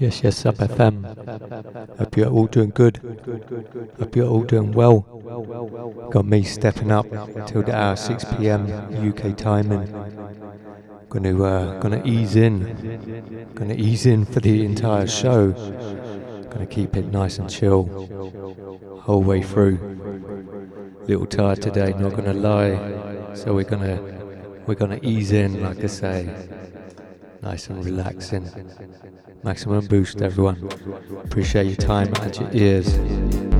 Yes, yes, Sub FM. Hope you're all doing good. Hope you're all doing well. Got me stepping up till the hour 6 p.m. UK timing. Gonna uh, gonna ease in. Gonna ease in for the entire show. Gonna keep it nice and chill whole way through. Little tired today, not gonna lie. So we're gonna we're gonna ease in, like I say, nice and relaxing. Maximum boost, everyone. Appreciate your time and your ears.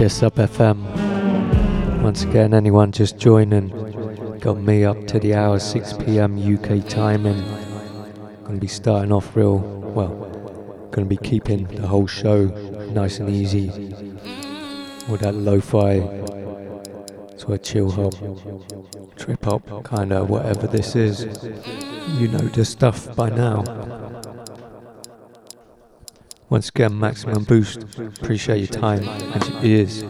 Yes, Sub FM. Once again, anyone just joining, got me up to the hour 6 pm UK timing. Gonna be starting off real, well, gonna be keeping the whole show nice and easy with that lo fi, sort of chill hop, trip hop, kind of whatever this is. You know the stuff by now. Once again, maximum boost. Appreciate your time and your ears.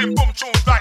them boom tunes like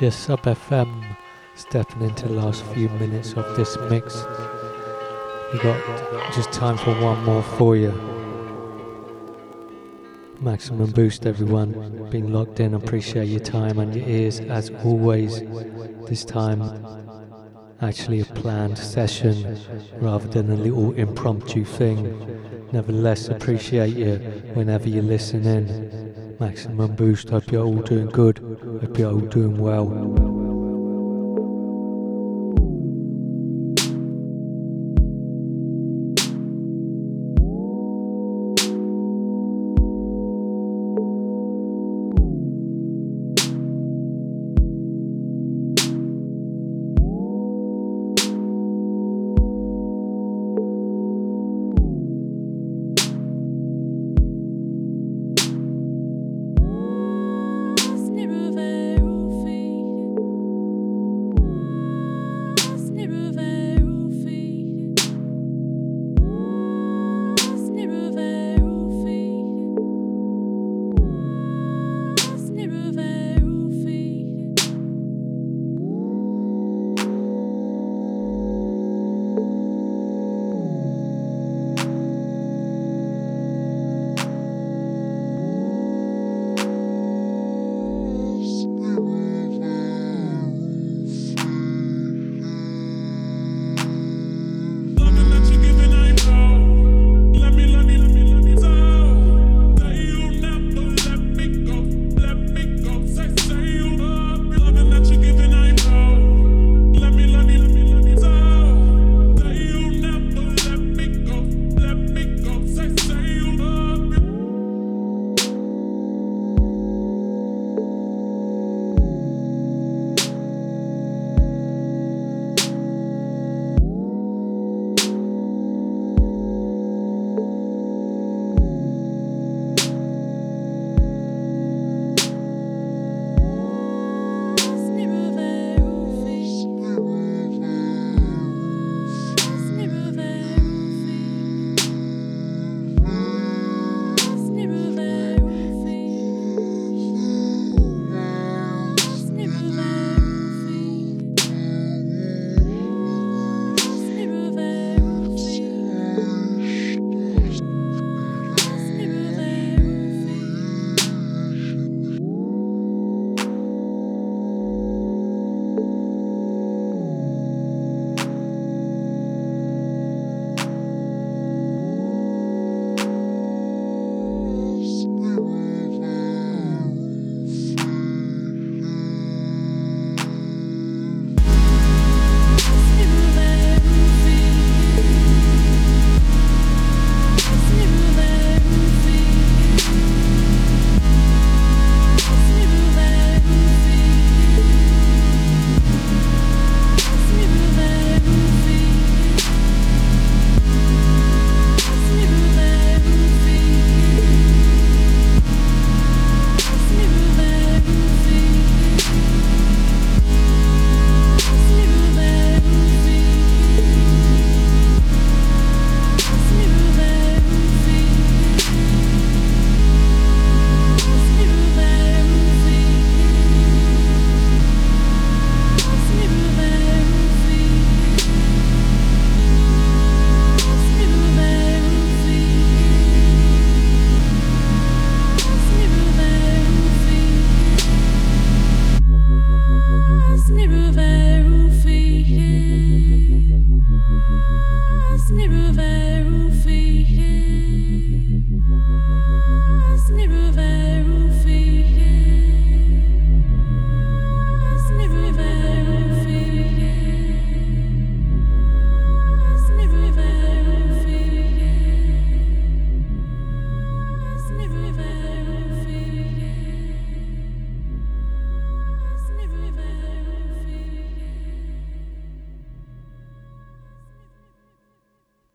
Your Sub FM stepping into the last few minutes of this mix. We got just time for one more for you. Maximum boost, everyone. Been locked in. Appreciate your time and your ears as always. This time, actually a planned session rather than a little impromptu thing. Nevertheless, appreciate you whenever you listen in. Maximum boost. Hope you're all doing good. Hope you're all doing well.